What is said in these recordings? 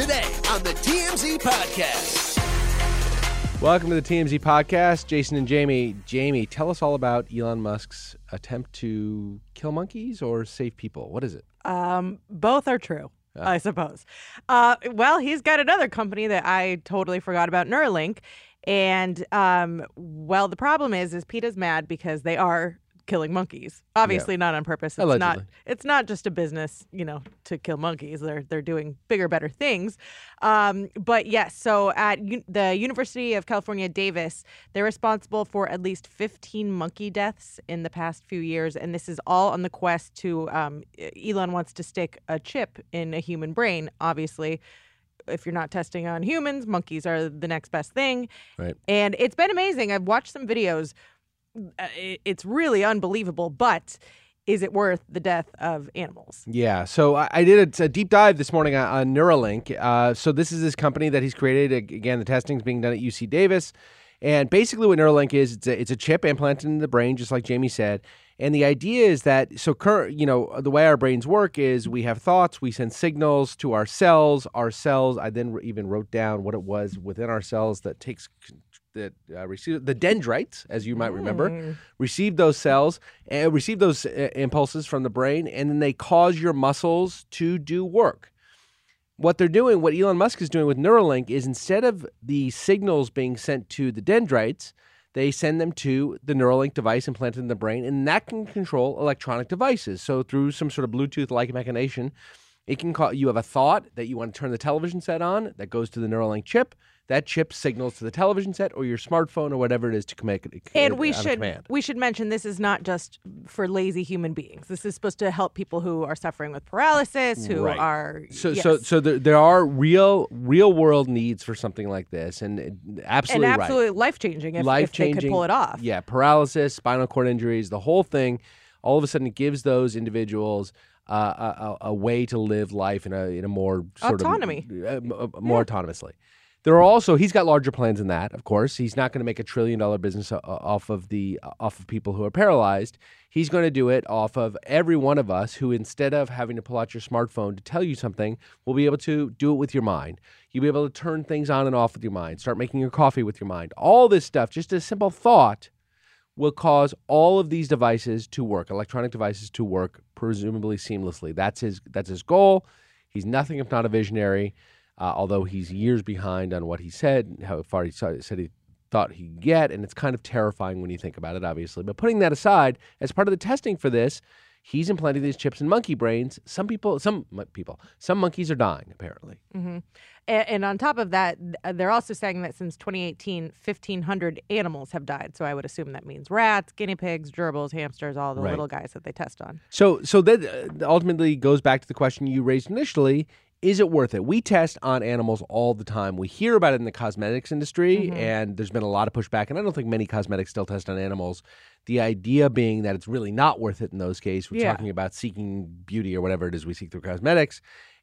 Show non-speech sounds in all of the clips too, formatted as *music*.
Today on the TMZ Podcast. Welcome to the TMZ podcast. Jason and Jaime. Jaime, tell us all about Elon Musk's attempt to kill monkeys or save people. What is it? Um, both are true, I suppose. Uh, well, he's got another company that I totally forgot about, Neuralink. And um, well, the problem is, is PETA's mad because they are killing monkeys. Obviously, not on purpose. It's not. It's not just a business, you know, to kill monkeys. They're they're doing bigger, better things. Um, but yes, so at U- the University of California, Davis, they're responsible for at least 15 monkey deaths in the past few years, and this is all on the quest to. Um, Elon wants to stick a chip in a human brain. Obviously, if you're not testing on humans, monkeys are the next best thing. Right. And it's been amazing. I've watched some videos. Uh, it- It's really unbelievable, but is it worth the death of animals? Yeah. So I, did a, deep dive this morning on, on Neuralink. Uh, so this is this company that he's created. Again, the testing is being done at UC Davis. And basically, what Neuralink is, it's a, it's a chip implanted in the brain, just like Jaime said. And the idea is that so current, you know, the way our brains work is we have thoughts, we send signals to our cells. Our cells, I then even wrote down what it was within our cells that takes that uh, receive the dendrites, as you might remember, receive those cells and receive those uh, impulses from the brain, and then they cause your muscles to do work what they're doing, what Elon Musk is doing with Neuralink, is instead of the signals being sent to the dendrites, they send them to the Neuralink device implanted in the brain, and that can control electronic devices. So through some sort of Bluetooth-like mechanism, it can call. You have a thought that you want to turn the television set on, that goes to the Neuralink chip. That chip signals to the television set or your smartphone or whatever it is to command. And we should we should mention this is not just for lazy human beings. This is supposed to help people who are suffering with paralysis, who Right. are So, yes. so, so there, there are real, real world needs for something like this, and it- and absolutely right. absolutely life changing if, life if they changing. could pull it off. Yeah, paralysis, spinal cord injuries, the whole thing. All of a sudden, it gives those individuals uh, a, a, a way to live life in a in a more sort Autonomy. of uh, uh, more autonomously. There are also he's got larger plans than that. Of course, he's not going to make a trillion dollar business off of the off of people who are paralyzed. He's going to do it off of every one of us who, instead of having to pull out your smartphone to tell you something, will be able to do it with your mind. You'll be able to turn things on and off with your mind. Start making your coffee with your mind. All this stuff, just a simple thought, will cause all of these devices to work, electronic devices to work presumably seamlessly. That's his that's his goal. He's nothing if not a visionary, uh, although he's years behind on what he said, how far he said he thought he'd get, and it's kind of terrifying when you think about it, obviously. But putting that aside, as part of the testing for this, he's implanting these chips in monkey brains. Some people, some people, some monkeys are dying apparently. Mm-hmm. And, and on top of that, uh, they're also saying that since 2018, 1,500 animals have died. So I would assume that means rats, guinea pigs, gerbils, hamsters, all the Right. little guys that they test on. So, so that uh, ultimately goes back to the question you raised initially: Is it worth it? We test on animals all the time. We hear about it in the cosmetics industry, mm-hmm. and there's been a lot of pushback. And I don't think many cosmetics still test on animals. The idea being that it's really not worth it in those cases. We're Yeah. talking about seeking beauty or whatever it is we seek through cosmetics,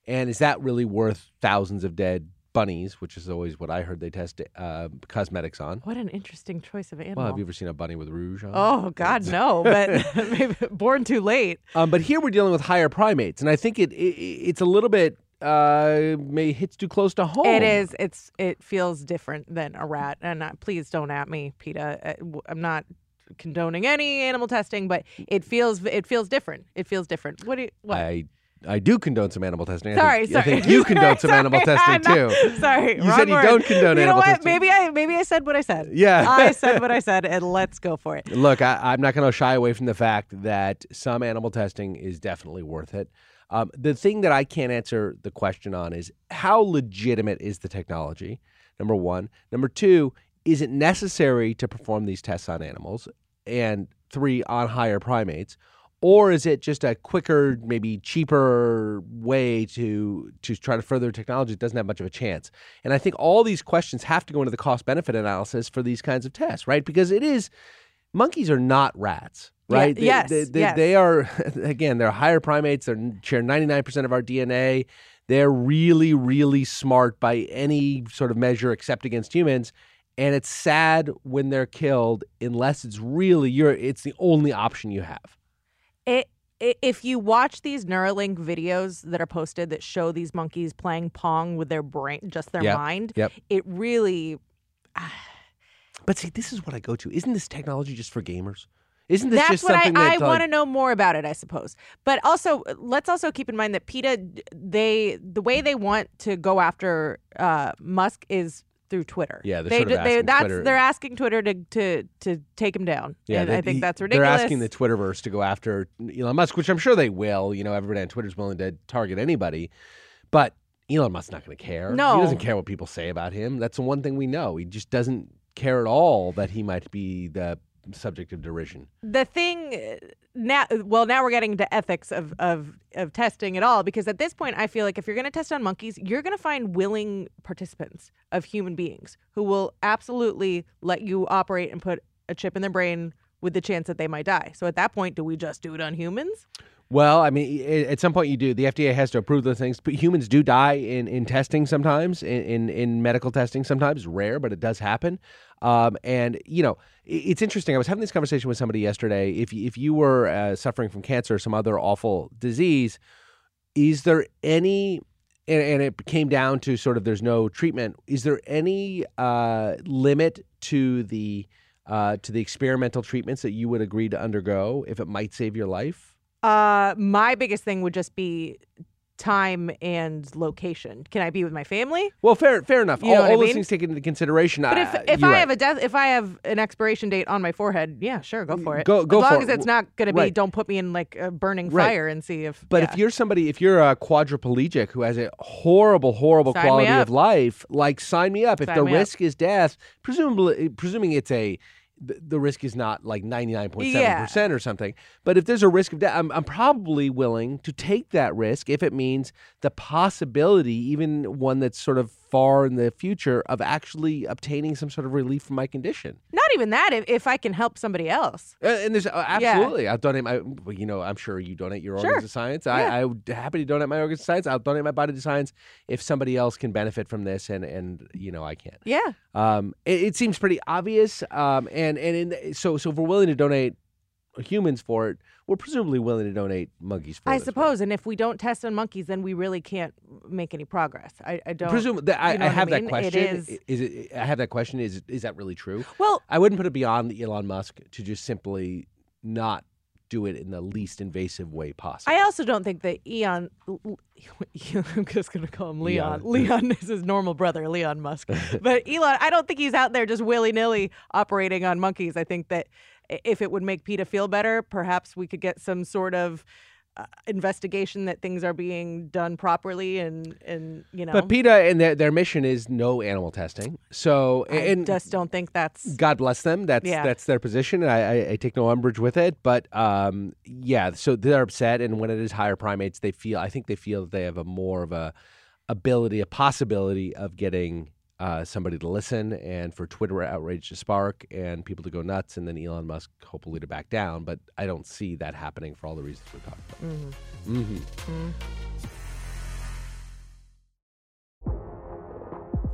and is that really worth thousands of dead bunnies? Which is always what I heard they test uh, cosmetics on. What an interesting choice of animal. Well, have you ever seen a bunny with rouge on? oh, God, no. But *laughs* *laughs* maybe born too late. Um, but here we're dealing with higher primates, and I think it, it it's a little bit uh, may hits too close to home. It is. It's. It feels different than a rat. And uh, please don't at me, PETA. Uh, I'm not condoning any animal testing, but it feels. It feels different. It feels different. What do you? What? I I do condone some animal testing. I Sorry, think, sorry. I think you condone *laughs* some Sorry, animal testing no, too. Sorry, You said you word. don't condone you animal know what? testing. Maybe I maybe I said what I said. Yeah. I said what I said, and let's go for it. *laughs* Look, I, I'm not going to shy away from the fact that some animal testing is definitely worth it. Um, the thing that I can't answer the question on is how legitimate is the technology? Number one. Number two, is it necessary to perform these tests on animals? And three, on higher primates? or is it just a quicker, maybe cheaper way to to try to further technology that doesn't have much of a chance? And I think all these questions have to go into the cost benefit analysis for these kinds of tests, right? Because it is monkeys are not rats. Yeah, Right? They- yes, they, they, yes. they are *laughs* again. They're higher primates. They share ninety nine percent of our DNA. They're really, really smart by any sort of measure, except against humans. And it's sad when they're killed, unless it's really your. It's the only option you have. It, if you watch these Neuralink videos that are posted that show these monkeys playing pong with their brain, just their Yep, mind, yep. it really But see, this is what I go to. Isn't this technology just for gamers? Isn't this That's just I, something I that want to know more about it, I suppose. But also, let's also keep in mind that PETA, they the way they want to go after uh, Musk is through Twitter. Yeah, they're they, sort of they, asking that's Twitter- they're asking Twitter to to to take him down. Yeah, and they- I think he- that's ridiculous. They're asking the Twitterverse to go after Elon Musk, which I'm sure they will. You know, everybody on Twitter's willing to target anybody, but Elon Musk's not going to care. No. he doesn't care what people say about him. That's the one thing we know. He just doesn't care at all that he might be the subject of derision. the thing now well now we're getting into ethics of of of testing at all because at this point i feel like if you're going to test on monkeys you're going to find willing participants of human beings who will absolutely let you operate and put a chip in their brain with the chance that they might die so at that point do we just do it on humans Well, I mean, at some point you do. The FDA has to approve those things. But humans do die in, in testing sometimes, in, in, in medical testing sometimes. Rare, but it does happen. Um, and, you know, it's interesting. I was having this conversation with somebody yesterday. If, if you were uh, suffering from cancer or some other awful disease, is there any and, and it came down to sort of there's no treatment is there any uh, limit to the uh, to the experimental treatments that you would agree to undergo if it might save your life uh my biggest thing would just be time and location can i be with my family well fair fair enough You all, I all those mean? things taken into consideration But I- if if I right. have a death, if I have an expiration date on my forehead, yeah, sure, go for it. Go- go as long as it. it's not going to be. Right. Don't put me in like a burning Right. fire and see if. But yeah. if you're somebody, if you're a quadriplegic who has a horrible, horrible Sign quality of life, like sign me up. If the me up. risk is death, presumably, presuming it's a, the, the risk is not like 99.7 percent or something. But if there's a risk of death, I'm, I'm probably willing to take that risk if it means the possibility, even one that's sort of far in the future, of actually obtaining some sort of relief from my condition. not even that, if, if I can help somebody else. Uh, and there's uh, absolutely, I'll donate my. Well, you know, I'm sure you donate your Sure. organs to science. Yeah. I, I would happy to donate my organs to science. I'll donate my body to science if somebody else can benefit from this, and and you know I can't. Yeah, Um, it, it seems pretty obvious. Um, and and in, so so if we're willing to donate humans for it, we're presumably willing to donate monkeys for it. I suppose. And if we don't test on monkeys, then we really can't make any progress. I, I don't. Presume that I, you know I what I have that question. is- Is it? I have that question. Is is that really true? Well, I wouldn't put it beyond Elon Musk to just simply not do it in the least invasive way possible. I also don't think that Eon. *laughs* I'm just going to call him Leon. Leon. Is his normal brother, Leon Musk. *laughs* but Elon, I don't think he's out there just willy nilly operating on monkeys. I think that if it would make PETA feel better, perhaps we could get some sort of uh, investigation that things are being done properly and, and you know. But PETA and their, their mission is no animal testing. So I and just don't think that's. God bless them. That's Yeah. that's their position. I, I, I take no umbrage with it. But um, yeah, so they're upset, and when it is higher primates, they feel. I think they feel that they have a more of a ability, a possibility of getting uh, somebody to listen, and for Twitter outrage to spark, and people to go nuts, and then Elon Musk hopefully to back down. But I don't see that happening for all the reasons we talked about. Mm-hmm.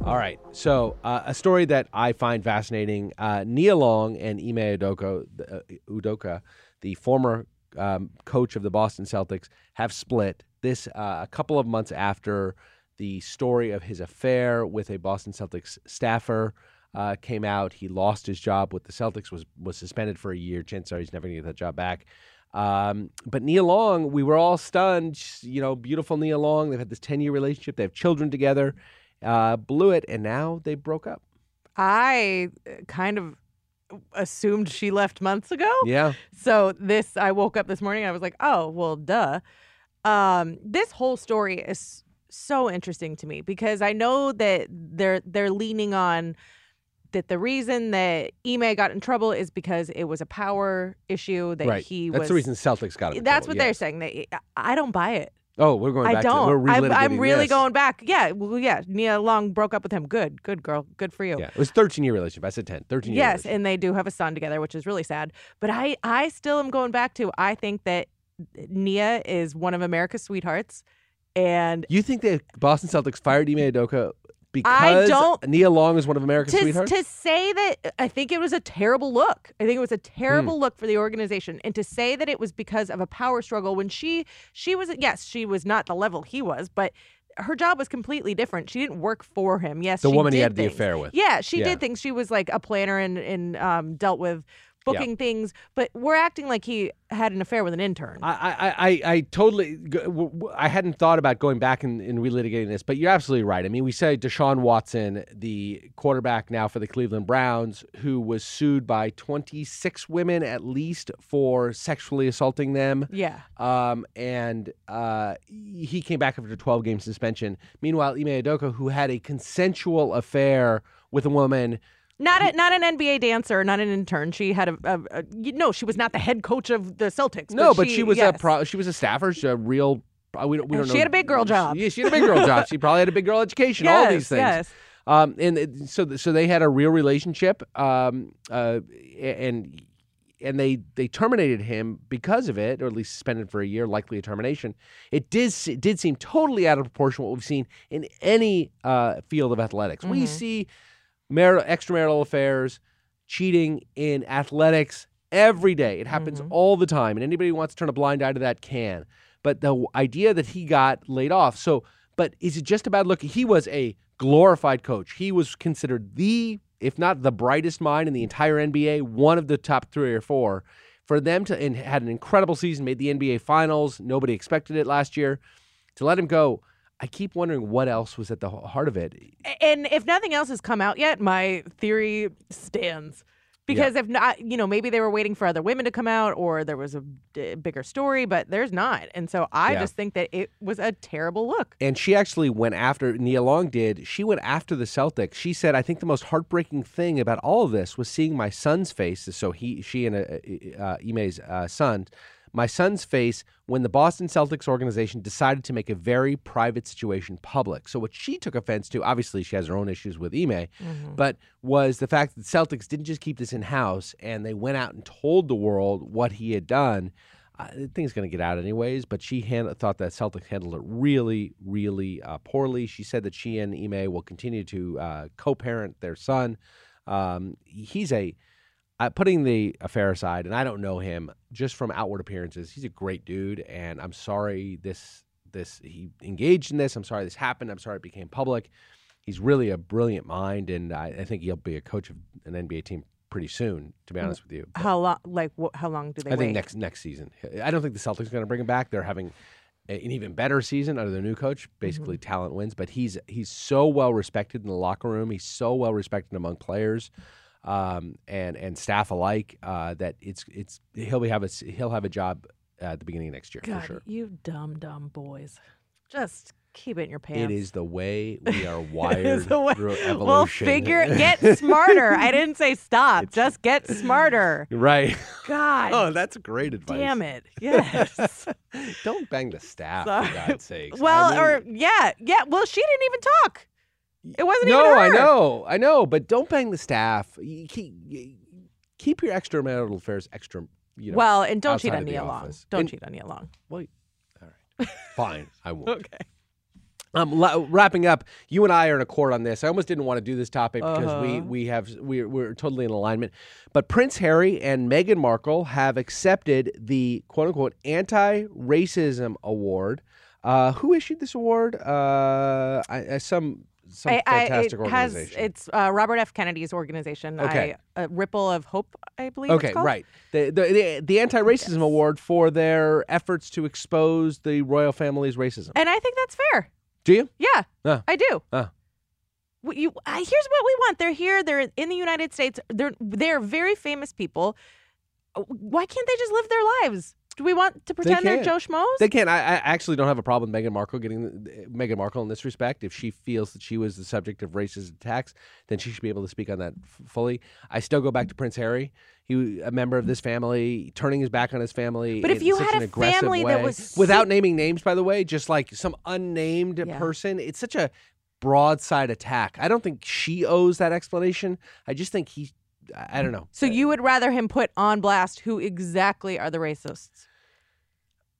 All right. So, uh, a story that I find fascinating uh, Nia Long and Ime Udoka, uh, Udoka the former um, coach of the Boston Celtics, have split. This uh, a couple of months after the story of his affair with a Boston Celtics staffer uh, came out. He lost his job with the Celtics, was, was suspended for a year. Chances are he's never going to get that job back. Um, but Nia Long, we were all stunned. You know, beautiful Nia Long. They've had this 10 year relationship, they have children together uh, blew it, and now they broke up. I uh, kind of assumed she left months ago. Yeah. So this, I woke up this morning. I was like, oh well, duh. Um, this whole story is so interesting to me because I know that they're they're leaning on that the reason that Ime got in trouble is because it was a power issue that right. he That's was. the reason Celtics got it. That's what they're saying. That I don't buy it. Oh, we're going I back don't. to we're I'm, I'm really this. going back. Yeah, well, yeah. Nia Long broke up with him. Good, good girl. Good for you. Yeah, it was 13 year relationship. I said 10. 13 year Yes, and they do have a son together, which is really sad. But I, I still am going back to. I think that Nia is one of America's sweethearts, and You think that Boston Celtics fired Ime Udoka because don't- Nia Long is one of America's to, sweethearts? to say that I think it was a terrible look. I think it was a terrible look for the organization, and to say that it was because of a power struggle when she she was yes she was not the level he was, but her job was completely different. She didn't work for him. Yes, The woman he had the affair with. Yeah, she Yeah. did things. She was like a planner and and um, dealt with booking things, but we're acting like he had an affair with an intern. I, I, I, I totally, I hadn't thought about going back and, and relitigating this, but you're absolutely right. I mean, we say Deshaun Watson, the quarterback now for the Cleveland Browns, who was sued by 26 women at least for sexually assaulting them. yeah. Um, and uh, he came back after a 12 game suspension. Meanwhile, Ime Udoka, who had a consensual affair with a woman Not a, not an NBA dancer, not an intern. She had a, a, a no. She was not the head coach of the Celtics. No, but she, was yes. a pro, she was a staffer, she's a real. uh, We don't, we don't she know. had a big girl job. Yeah, she had a big girl job. She probably had a big girl education. all these things. yes. Um, and it, so so they had a real relationship. Um, uh, and and they they terminated him because of it, or at least suspended for a year, likely a termination. It did it did seem totally out of proportion what we've seen in any uh, field of athletics. We see marital, extramarital affairs, cheating in athletics every day. It happens mm-hmm. all the time, and anybody who wants to turn a blind eye to that can. But the idea that he got laid off, so but is it just a bad look? He was a glorified coach. He was considered the, if not the brightest mind in the entire NBA, one of the top three or four. For them to and had an incredible season, made the NBA Finals. Nobody expected it last year. To let him go, I keep wondering what else was at the heart of it. And if nothing else has come out yet, my theory stands. Because if not, you know, maybe they were waiting for other women to come out or there was a d- bigger story, but there's not. And so I Yeah. just think that it was a terrible look. And she actually went after Nia Long did. She went after the Celtics. She said, "I think the most heartbreaking thing about all of this was seeing my son's face." So he, she, and uh, uh, Ime's uh, son, my son's face when the Boston Celtics organization decided to make a very private situation public. So what she took offense to, obviously, she has her own issues with Ime, but was the fact that Celtics didn't just keep this in house and they went out and told the world what he had done. I think it's going to get out anyways, but she hand, thought that Celtics handled it really, really uh, poorly. She said that she and Ime will continue to uh, co-parent their son. Um, he's a uh, putting the affair aside, and I don't know him just from outward appearances. He's a great dude, and I'm sorry this this he engaged in this. I'm sorry this happened. I'm sorry it became public. He's really a brilliant mind, and I, I think he'll be a coach of an NBA team pretty soon. To be honest with you, But- How long? Like, wh- how long do they I think wait? next next season. I don't think the Celtics are going to bring him back. They're having a- an even better season under their new coach. Basically, Mm-hmm. talent wins, but he's he's so well respected in the locker room. He's so well respected among players um, and and staff alike uh, that it's it's he'll be have a he'll have a job at the beginning of next year God, for sure. you dumb, dumb boys. Just keep it in your pants. It is the way *laughs* we are wired way- through evolution. Well, figure *laughs* get smarter. I didn't say stop. Just get smarter. *laughs* right. God Oh, that's great advice. damn it. Yes. Don't bang the staff Sorry. for God's sake. well, I mean- or yeah, yeah. Well, she didn't even talk. It wasn't no, even her. I know, I know, but don't bang the staff. You keep, you- keep your extramarital affairs extra. You know, well, and don't cheat on Nia Long. Don't And- cheat on Nia Long. well, all right, *laughs* fine, I won't. Okay. Um, la- wrapping up, you and I are in accord on this. I almost didn't want to do this topic because we Uh-huh. we have we're, we're totally in alignment. But Prince Harry and Meghan Markle have accepted the quote unquote anti racism award. Uh, who issued this award? Uh, I, I, some some I, I, fantastic it has organization. it's uh, Robert F. Kennedy's organization. Okay. I, uh, Ripple of Hope, I believe. Okay, it's called. right. The the the, the anti-racism award for their efforts to expose the royal family's racism. And I think that's fair. Do you? Yeah, Ah. I do. Ah. You, I, here's what we want. They're here. They're in the United States. They're they're very famous people. Uh, Why can't they just live their lives? Do we want to pretend they're can't. Joe Schmoes? They can. I, I actually don't have a problem with Meghan Markle getting Meghan Markle in this respect. If she feels that she was the subject of racist attacks, then she should be able to speak on that f- fully. I still go back to Prince Harry. He a member of this family, turning his back on his family. But if in you such had an a aggressive family that way, was without naming names, by the way, just like some unnamed Yeah. person, it's such a broadside attack. I don't think she owes that explanation. I just think he. I don't know. so you would rather him put on blast who exactly are the racists?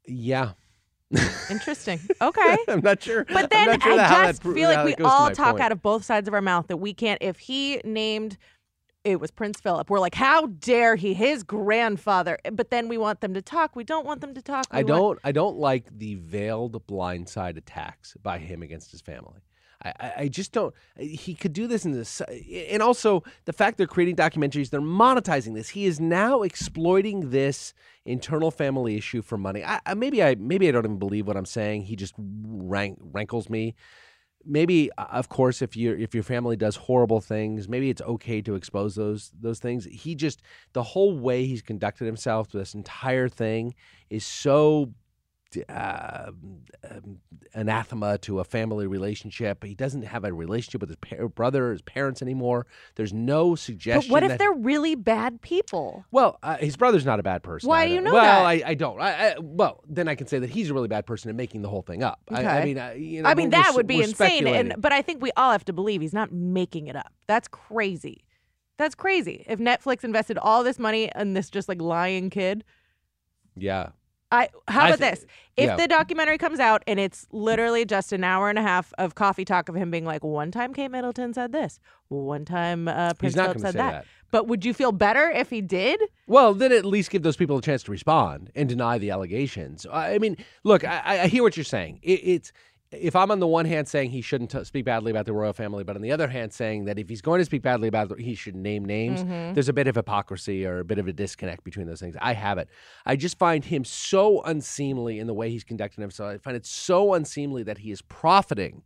Yeah. *laughs* Interesting. Okay. *laughs* I'm not sure. But then sure I just pro- feel like we that goes to all talk point. out of both sides of our mouth that we can't. If he named it was Prince Philip, we're like, how dare he? His grandfather. But then we want them to talk. We don't want them to talk. We I don't. I don't like the veiled blindside attacks by him against his family. I, I, just don't. He could do this in this, and also the fact they're creating documentaries, they're monetizing this. He is now exploiting this internal family issue for money. I, I maybe I maybe I don't even believe what I'm saying. He just rank, rankles me. Maybe, of course, if your if your family does horrible things, maybe it's okay to expose those those things. He just the whole way he's conducted himself this entire thing is so uh, um, anathema to a family relationship. He doesn't have a relationship with his pa- brother, his parents anymore. There's no suggestion. But what if they're really bad people? well, uh, his brother's not a bad person. Why do you know well, that? I, I don't. I, I, well, then I can say that he's a really bad person and making the whole thing up. I, I Okay. mean, I, you know, I mean, that would be insane. And but I think we all have to believe he's not making it up. That's crazy. That's crazy. If Netflix invested all this money in this just like lying kid, yeah, I how about thi- this? If yeah. the documentary comes out and it's literally just an hour and a half of coffee talk of him being like, one time Kate Middleton said this, one time uh, Prince Philip said that. that. But would you feel better if he did? Well, then at least give those people a chance to respond and deny the allegations. I I mean, look, I, I hear what you're saying. It, it's if I'm on the one hand saying he shouldn't t- speak badly about the royal family, but on the other hand saying that if he's going to speak badly about it, he should name names. Mm-hmm. There's a bit of hypocrisy or a bit of a disconnect between those things. I have it. I just find him so unseemly in the way he's conducting himself. I find it so unseemly that he is profiting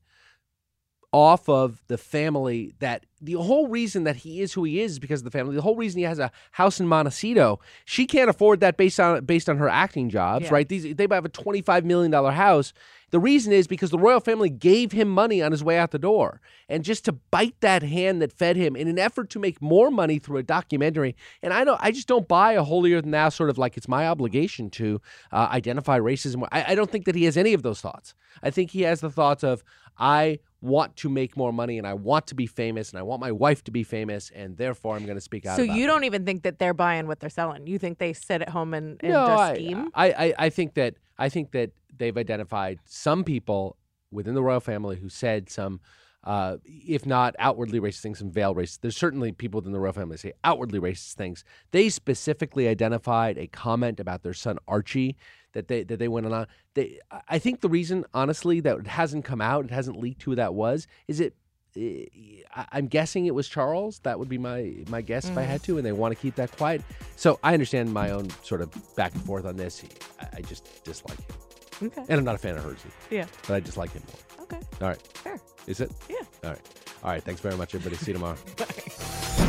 off of the family that the whole reason that he is who he is is because of the family. The whole reason he has a house in Montecito, she can't afford that based on based on her acting jobs, Yeah. right? These they have a twenty five million dollar house. The reason is because the royal family gave him money on his way out the door, and just to bite that hand that fed him in an effort to make more money through a documentary. And I don't, I just don't buy a holier than thou sort of like it's my obligation to uh, identify racism. I, I don't think that he has any of those thoughts. I think he has the thoughts of I want to make more money and I want to be famous and I want my wife to be famous and therefore I'm going to speak out. So you don't even think that they're buying what they're selling. You think they sit at home and, and no, just I, scheme? I, I, I think that I think that they've identified some people within the royal family who said some, uh, if not outwardly racist things, some veiled racist. There's certainly people within the royal family say outwardly racist things. They specifically identified a comment about their son Archie that they that they went on. They, I think the reason, honestly, that it hasn't come out, it hasn't leaked who that was, is it. I- I'm guessing it was Charles. That would be my my guess if I had to, and they want to keep that quiet. So I understand my own sort of back and forth on this. I, I just dislike him, okay. and I'm not a fan of hers, either, Yeah. but I just like him more. Okay. All right, Fair. is it? Yeah. All right, all right. Thanks very much, everybody. See you tomorrow. *laughs* Bye.